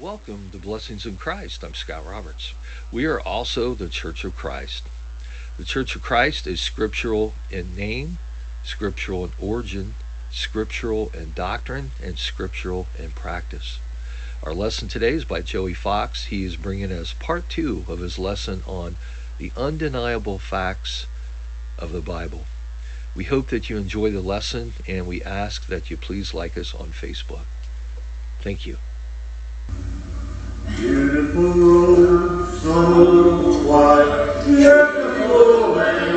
Welcome to Blessings in Christ. I'm Scott Roberts. We are also the Church of Christ. The Church of Christ is scriptural in name, scriptural in origin, scriptural in doctrine, and scriptural in practice. Our lesson today is by Joey Fox. He is bringing us part two of his lesson on the undeniable facts of the Bible. We hope that you enjoy the lesson and we ask that you please like us on Facebook. Thank you. Beautiful, so white, beautiful and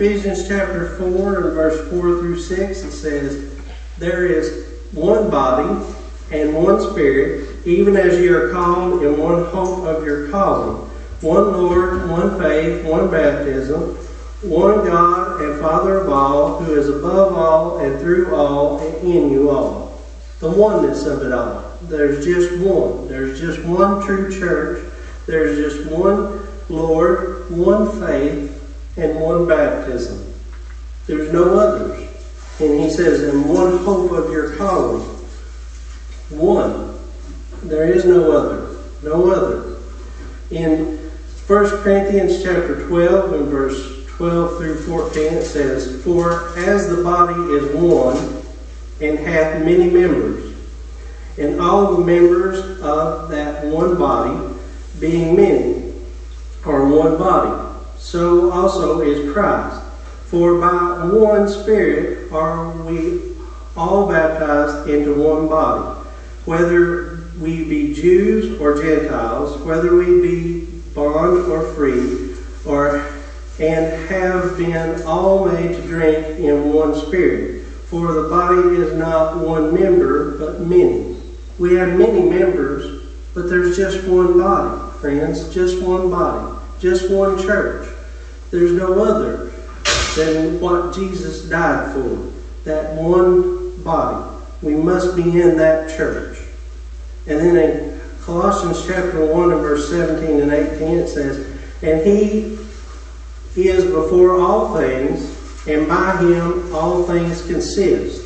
Ephesians chapter 4 and verse 4 through 6, it says, There is one body and one spirit, even as ye are called in one hope of your calling, one Lord, one faith, one baptism, one God and Father of all, who is above all and through all and in you all. The oneness of it all. There's just one. There's just one true church. There's just one Lord, one faith, and one baptism. There's no others. And he says, in one hope of your calling. One. There is no other. No other. In 1 Corinthians chapter 12 and verse 12 through 14 it says, For as the body is one and hath many members, and all the members of that one body, being many, are one body, so also is Christ. For by one Spirit are we all baptized into one body, whether we be Jews or Gentiles, whether we be bond or free, or and have been all made to drink in one spirit. For the body is not one member, but many. We have many members, but there's just one body, friends, just one body, just one church. There's no other than what Jesus died for, that one body. We must be in that church. And then in Colossians chapter 1 and verse 17 and 18 it says, And he is before all things, and by him all things consist.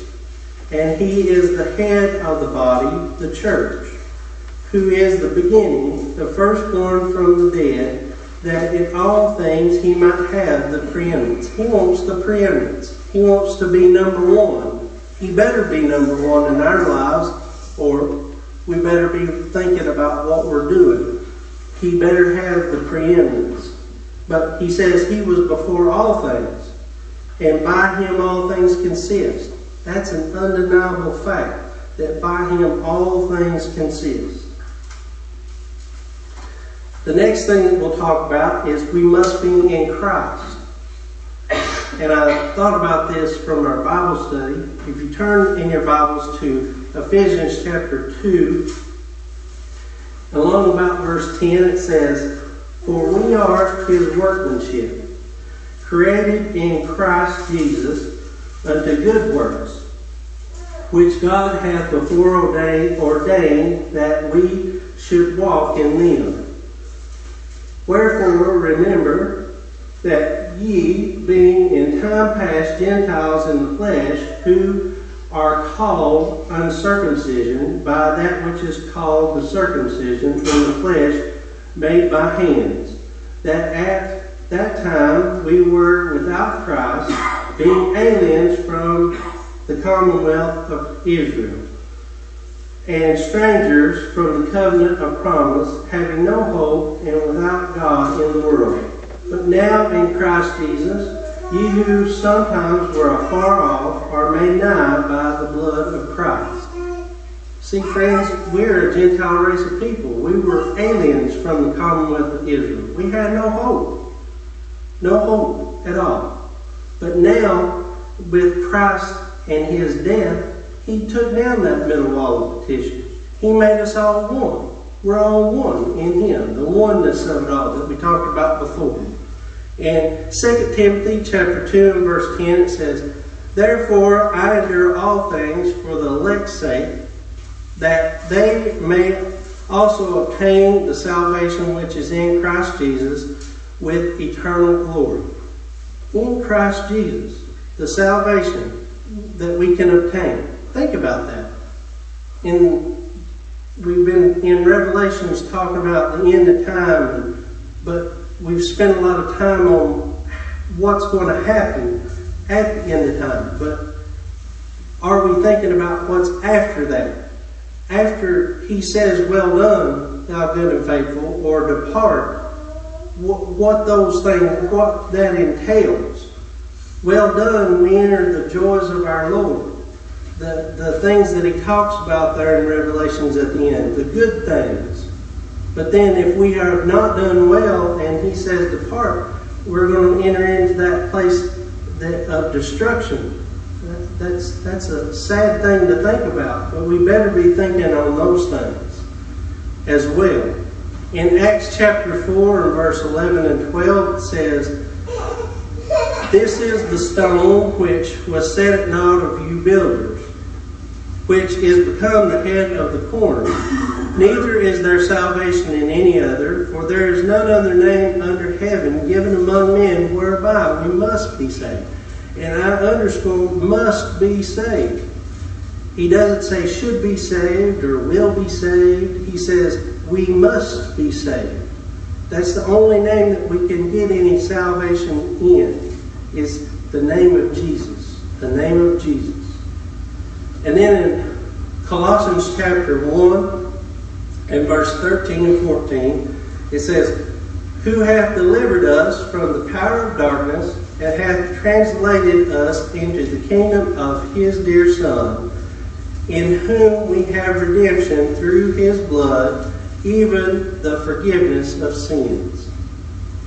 And he is the head of the body, the church, who is the beginning, the firstborn from the dead, that in all things he might have the preeminence. He wants the preeminence. He wants to be number one. He better be number one in our lives, or we better be thinking about what we're doing. He better have the preeminence. But he says he was before all things, and by him all things consist. That's an undeniable fact that by him all things consist. The next thing that we'll talk about is we must be in Christ. And I thought about this from our Bible study. If you turn in your Bibles to Ephesians chapter 2, along about verse 10, it says, For we are his workmanship, created in Christ Jesus unto good works, which God hath before ordained, ordained that we should walk in them. Wherefore remember that ye, being in time past Gentiles in the flesh, who are called uncircumcision by that which is called the circumcision in the flesh made by hands, that at that time we were without Christ, being aliens from the commonwealth of Israel, and strangers from the covenant of promise, having no hope and without God in the world. But now in Christ Jesus, ye who sometimes were afar off are made nigh by the blood of Christ. See, friends, we're a Gentile race of people. We were aliens from the commonwealth of Israel. We had no hope. No hope at all. But now, with Christ and his death, he took down that middle wall of petition. He made us all one. We're all one in him, the oneness of it all that we talked about before. In 2 Timothy chapter 2 and verse 10 it says, Therefore I endure all things for the elect's sake, that they may also obtain the salvation which is in Christ Jesus with eternal glory. In Christ Jesus, the salvation that we can obtain. Think about that. In we've been in Revelations talking about the end of time, but we've spent a lot of time on what's going to happen at the end of time. But are we thinking about what's after that? After he says, Well done, thou good and faithful, or depart, what, those things, what that entails. Well done, we enter the joys of our Lord the, the things that he talks about there in Revelations at the end, the good things. But then if we have not done well and he says depart, we're going to enter into that place that, of destruction. That, that's, that's a sad thing to think about, but we better be thinking on those things as well. In Acts chapter 4 and verse 11 and 12, it says, This is the stone which was set at naught of you builders, which is become the head of the corner. Neither is there salvation in any other, for there is none other name under heaven given among men whereby we must be saved. And I underscore must be saved. He doesn't say should be saved or will be saved. He says we must be saved. That's the only name that we can get any salvation in, is the name of Jesus. The name of Jesus. And then in Colossians chapter 1 and verse 13 and 14, it says, Who hath delivered us from the power of darkness and hath translated us into the kingdom of his dear Son, in whom we have redemption through his blood even the forgiveness of sins.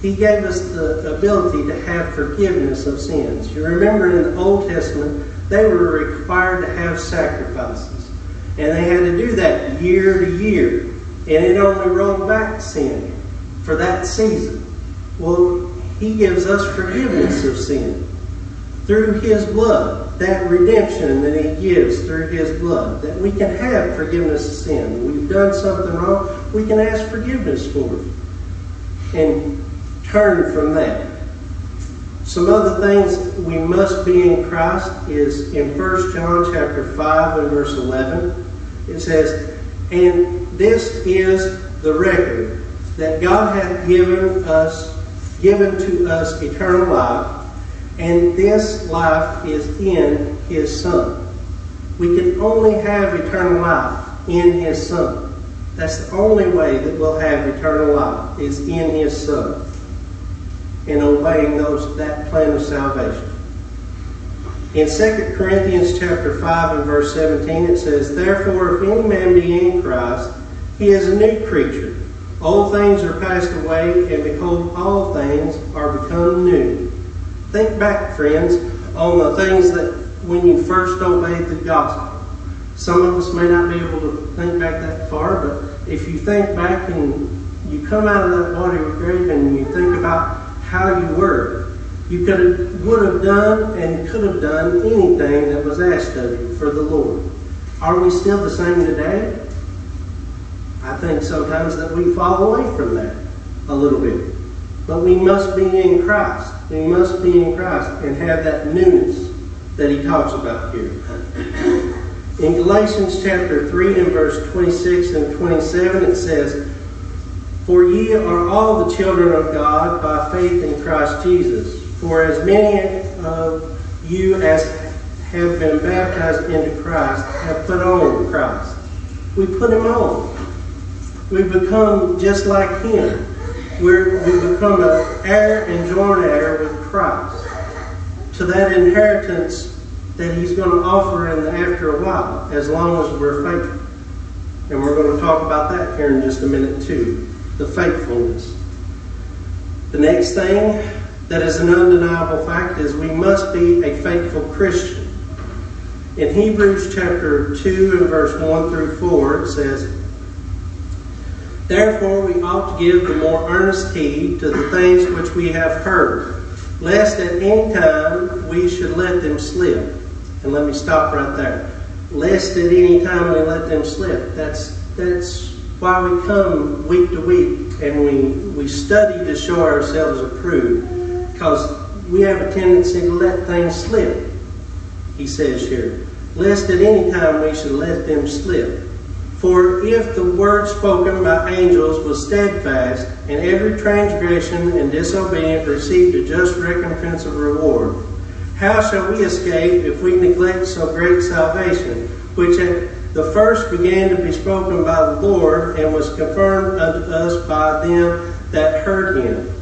He gave us the ability to have forgiveness of sins. You remember in the Old Testament, they were required to have sacrifices. And they had to do that year to year. And it only rolled back sin for that season. Well, He gives us forgiveness of sin through His blood that redemption that He gives through His blood, that we can have forgiveness of sin. We've done something wrong, we can ask forgiveness for it and turn from that. Some other things we must be in Christ is in 1 John chapter 5 and verse 11. It says, And this is the record that God hath given us, given to us eternal life, and this life is in His Son. We can only have eternal life in His Son. That's the only way that we'll have eternal life is in His Son. And obeying those that plan of salvation. In 2 Corinthians chapter 5 and verse 17 it says, Therefore if any man be in Christ, he is a new creature. Old things are passed away, and behold, all things are become new. Think back, friends, on the things that when you first obeyed the gospel. Some of us may not be able to think back that far, but if you think back and you come out of that watery grave and you think about how you were, you could have, would have done and could have done anything that was asked of you for the Lord. Are we still the same today? I think sometimes that we fall away from that a little bit. But we must be in Christ. We must be in Christ and have that newness that he talks about here. In Galatians chapter 3 and verse 26 and 27, it says, For ye are all the children of God by faith in Christ Jesus. For as many of you as have been baptized into Christ have put on Christ. We put him on. We become just like him we're, we become an heir and joint heir with Christ to that inheritance that He's going to offer in the after a while, as long as we're faithful. And we're going to talk about that here in just a minute, too the faithfulness. The next thing that is an undeniable fact is we must be a faithful Christian. In Hebrews chapter 2 and verse 1 through 4, it says, Therefore, we ought to give the more earnest heed to the things which we have heard, lest at any time we should let them slip. And let me stop right there. Lest at any time we let them slip. That's that's why we come week to week and we, we study to show ourselves approved. Because we have a tendency to let things slip, he says here. Lest at any time we should let them slip. For if the word spoken by angels was steadfast, and every transgression and disobedience received a just recompense of reward, how shall we escape if we neglect so great salvation, which at the first began to be spoken by the Lord, and was confirmed unto us by them that heard him?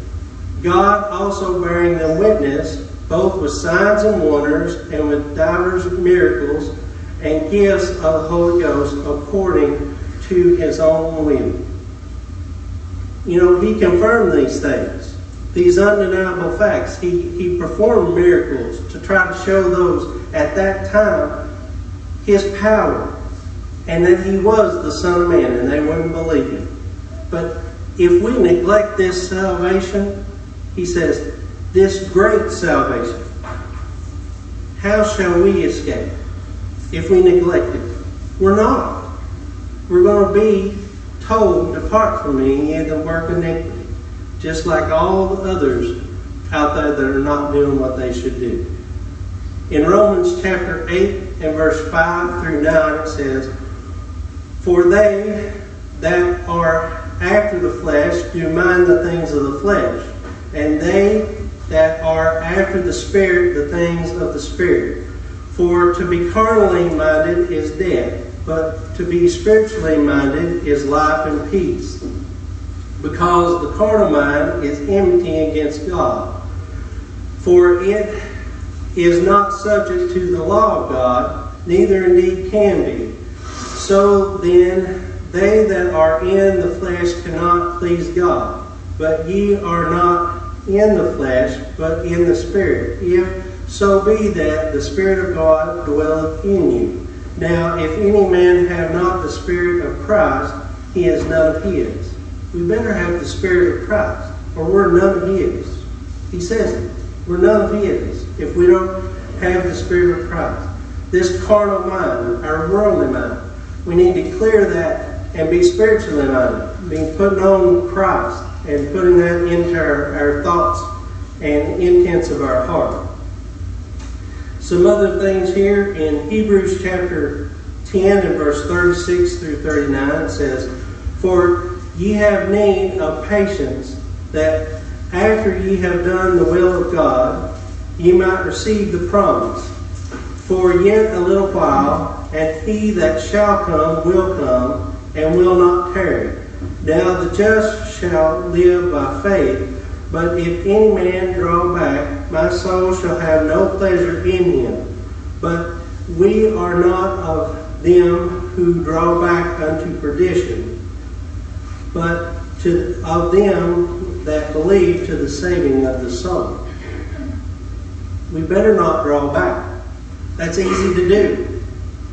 God also bearing them witness, both with signs and wonders, and with divers miracles, and gifts of the Holy Ghost according to his own will. You know, he confirmed these things. these undeniable facts. He, he performed miracles to try to show those at that time his power and that he was the Son of Man, and they wouldn't believe him. But if we neglect this salvation, he says, this great salvation, how shall we escape if we neglect it? We're not. We're going to be told, Depart from me, ye that work iniquity, just like all the others out there that are not doing what they should do. In Romans chapter 8 and verse 5 through 9, it says, For they that are after the flesh do mind the things of the flesh, and they that are after the Spirit the things of the Spirit. For to be carnally minded is death, but to be spiritually minded is life and peace. Because the carnal mind is enmity against God. For it is not subject to the law of God, neither indeed can be. So then, they that are in the flesh cannot please God. But ye are not in the flesh, but in the Spirit. If so be that the Spirit of God dwelleth in you. Now, if any man have not the Spirit of Christ, he is none of his. We better have the Spirit of Christ, or we're none of his. He says it. We're none of his if we don't have the Spirit of Christ. This carnal mind, our worldly mind, we need to clear that and be spiritually minded, be putting on Christ and putting that into our, our thoughts and intents of our heart. Some other things here in Hebrews chapter 10 and verse 36 through 39 says, For ye have need of patience, that after ye have done the will of God, ye might receive the promise. For yet a little while, and he that shall come will come, and will not tarry. Now the just shall live by faith. But if any man draw back, my soul shall have no pleasure in him. But we are not of them who draw back unto perdition, but to, of them that believe to the saving of the soul. We better not draw back. That's easy to do.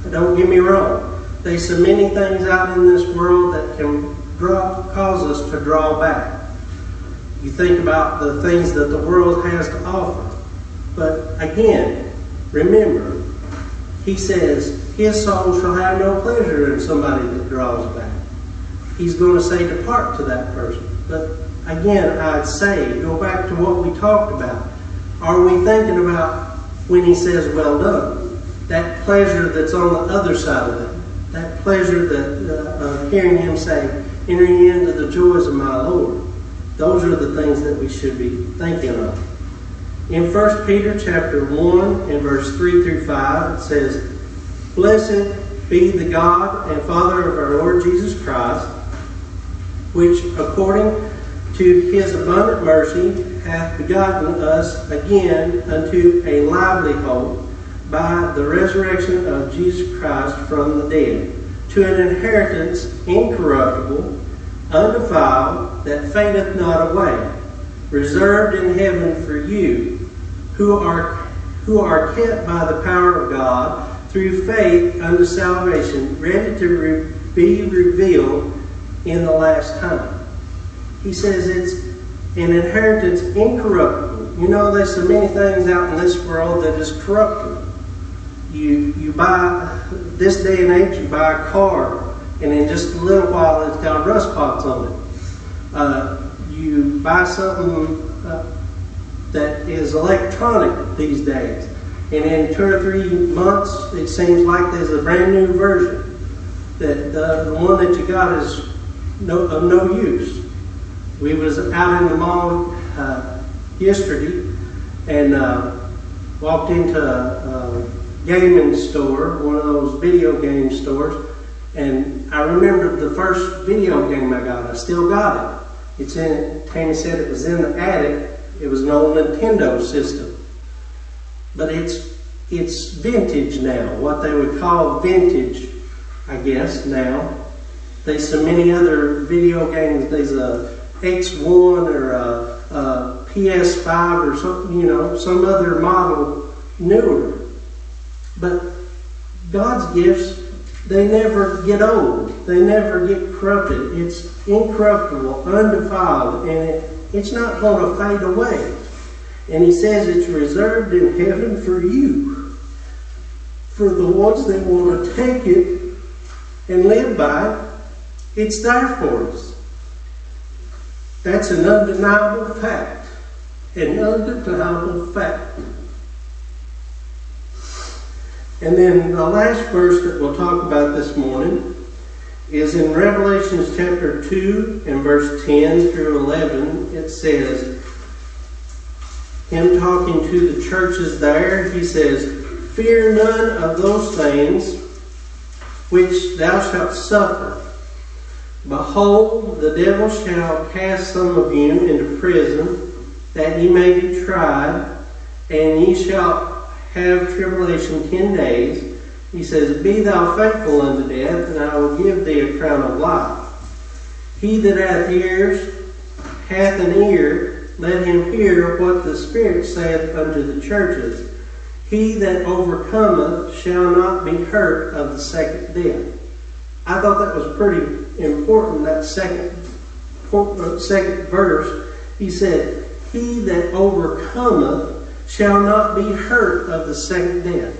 Don't get me wrong. There's so many things out in this world that can draw, cause us to draw back. You think about the things that the world has to offer. But again, remember, he says, his soul shall have no pleasure in somebody that draws back. He's going to say, depart to that person. But again, I'd say, go back to what we talked about. Are we thinking about when he says, well done? That pleasure that's on the other side of it. That pleasure that uh, of hearing him say, entering into the joys of my Lord. Those are the things that we should be thinking of. In 1 Peter chapter 1 and verse 3 through 5, it says, Blessed be the God and Father of our Lord Jesus Christ, which according to his abundant mercy hath begotten us again unto a lively hope by the resurrection of Jesus Christ from the dead, to an inheritance incorruptible, undefiled, that fadeth not away, reserved in heaven for you, who are who are kept by the power of God through faith unto salvation, ready to re- be revealed in the last time. He says it's an inheritance incorruptible. You know, there's so many things out in this world that is corruptible. You you buy this day and age, you buy a car, and in just a little while, it's got rust spots on it. Uh, you buy something uh, that is electronic these days, and in two or three months, it seems like there's a brand new version. That the, the one that you got is no, of no use. We was out in the mall uh, yesterday and uh, walked into a gaming store, one of those video game stores, and I remember the first video game I got. I still got it. It's in. Tammy said it was in the attic. It was an old Nintendo system, but it's it's vintage now. What they would call vintage, I guess now. There's so many other video games. There's a X1 or a, a PS5 or some, you know, some other model newer. But God's gifts, they never get old. They never get corrupted. It's incorruptible, undefiled, and it, it's not going to fade away. And he says it's reserved in heaven for you, for the ones that want to take it and live by it. It's there for us. That's an undeniable fact. An undeniable fact. And then the last verse that we'll talk about this morning is in Revelations chapter 2 and verse 10 through 11. It says, Him talking to the churches there, he says, Fear none of those things which thou shalt suffer. Behold, the devil shall cast some of you into prison, that ye may be tried, and ye shall have tribulation ten days. He says, Be thou faithful unto death, and I will give thee a crown of life. He that hath ears hath an ear, let him hear what the Spirit saith unto the churches. He that overcometh shall not be hurt of the second death. I thought that was pretty important, that second, uh, second verse. He said, He that overcometh shall not be hurt of the second death.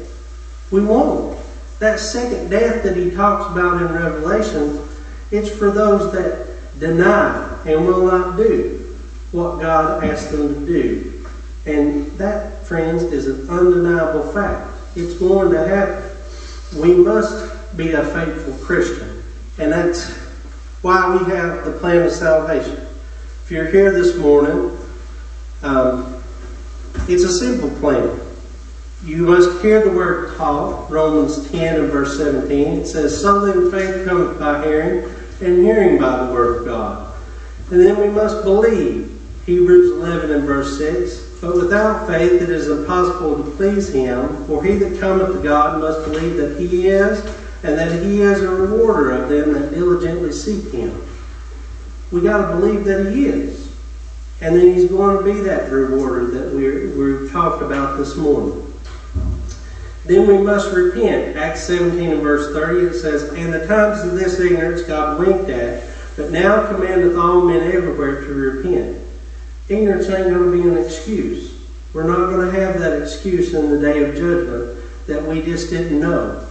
We won't. That second death that he talks about in Revelation, it's for those that deny and will not do what God asked them to do. And that, friends, is an undeniable fact. It's going to happen. We must be a faithful Christian. And that's why we have the plan of salvation. If you're here this morning, um, it's a simple plan. You must hear the word taught, Romans 10 and verse 17. It says, So then faith cometh by hearing, and hearing by the word of God. And then we must believe, Hebrews 11 and verse 6. But without faith it is impossible to please him, for he that cometh to God must believe that he is, and that he is a rewarder of them that diligently seek him. We got to believe that he is. And then he's going to be that rewarder that we're, we've talked about this morning. Then we must repent. Acts 17 and verse 30 it says, And the times of this ignorance God winked at, but now commandeth all men everywhere to repent. Ignorance ain't going to be an excuse. We're not going to have that excuse in the day of judgment that we just didn't know.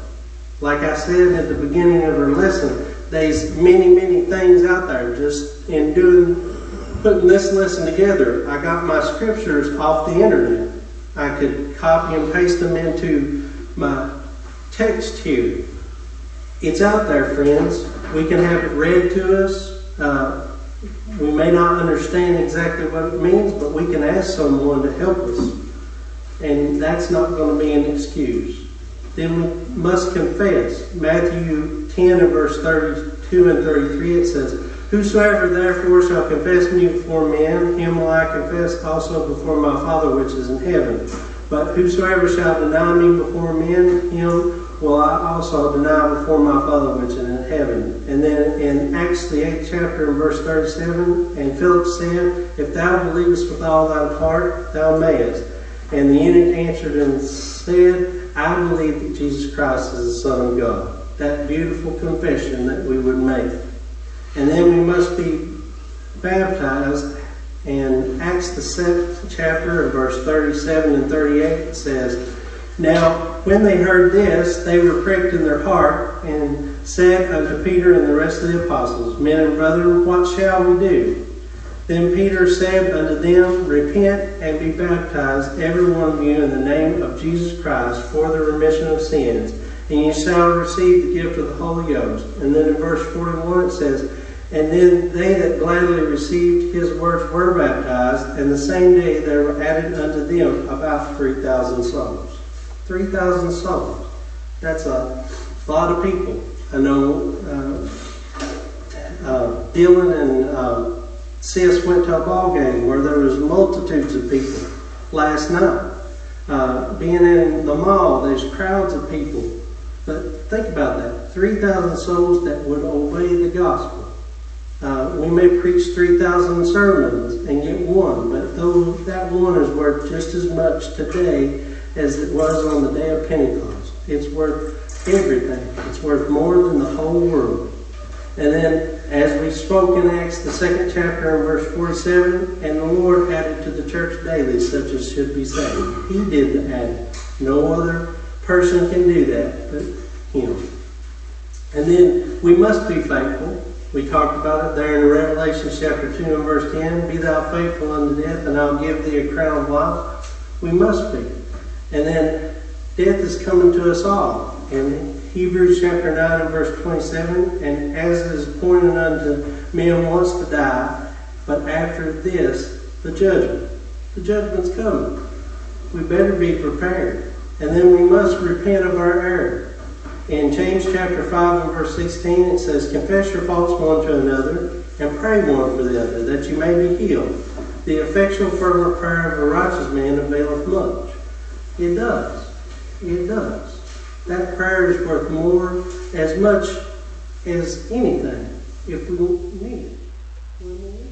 Like I said at the beginning of our lesson, there's many, many things out there. Just in doing, putting this lesson together, I got my scriptures off the internet. I could copy and paste them into my text here. It's out there, friends. We can have it read to us. Uh, we may not understand exactly what it means, but we can ask someone to help us. And that's not going to be an excuse. Then we must confess. Matthew 10 and verse 32 and 33 it says, Whosoever therefore shall confess me before men, him will I confess also before my Father which is in heaven. But whosoever shall deny me before men, him will I also deny before my Father which is in heaven. And then in Acts the 8th chapter and verse 37, and Philip said, If thou believest with all thine heart, thou mayest. And the eunuch answered and said, I believe that Jesus Christ is the Son of God. That beautiful confession that we would make. And then we must be baptized. And Acts the 7th chapter and verse 37 and 38 says, Now when they heard this, they were pricked in their heart and said unto Peter and the rest of the apostles, Men and brethren, what shall we do? Then Peter said unto them, Repent and be baptized, every one of you, in the name of Jesus Christ, for the remission of sins, and ye shall receive the gift of the Holy Ghost. And then in verse 41 it says, And then they that gladly received his words were baptized, and the same day there were added unto them about 3,000 souls. 3,000 souls. That's a lot of people. I know uh, uh, Dylan and uh, Sis went to a ball game where there was multitudes of people last night. Uh, being in the mall, there's crowds of people. But think about that 3,000 souls that would obey the gospel. Uh, we may preach 3,000 sermons and get one, but that one is worth just as much today as it was on the day of Pentecost. It's worth everything. It's worth more than the whole world. And then, as we spoke in Acts, the second chapter and verse 47, and the Lord added to the church daily such as should be saved. He did the adding. No other person can do that but Him. And then we must be faithful. We talked about it there in Revelation chapter 2 and verse 10. Be thou faithful unto death, and I'll give thee a crown of life. We must be. And then death is coming to us all. In Hebrews chapter 9 and verse 27, and as it is appointed unto men once to die, but after this, the judgment. The judgment's coming. We better be prepared. And then we must repent of our error. In James chapter 5 and verse 16, it says, Confess your faults one to another, and pray one for the other, that you may be healed. The effectual fervent prayer of a righteous man availeth much. It does. It does. That prayer is worth more, as much as anything, if we need it. We need it.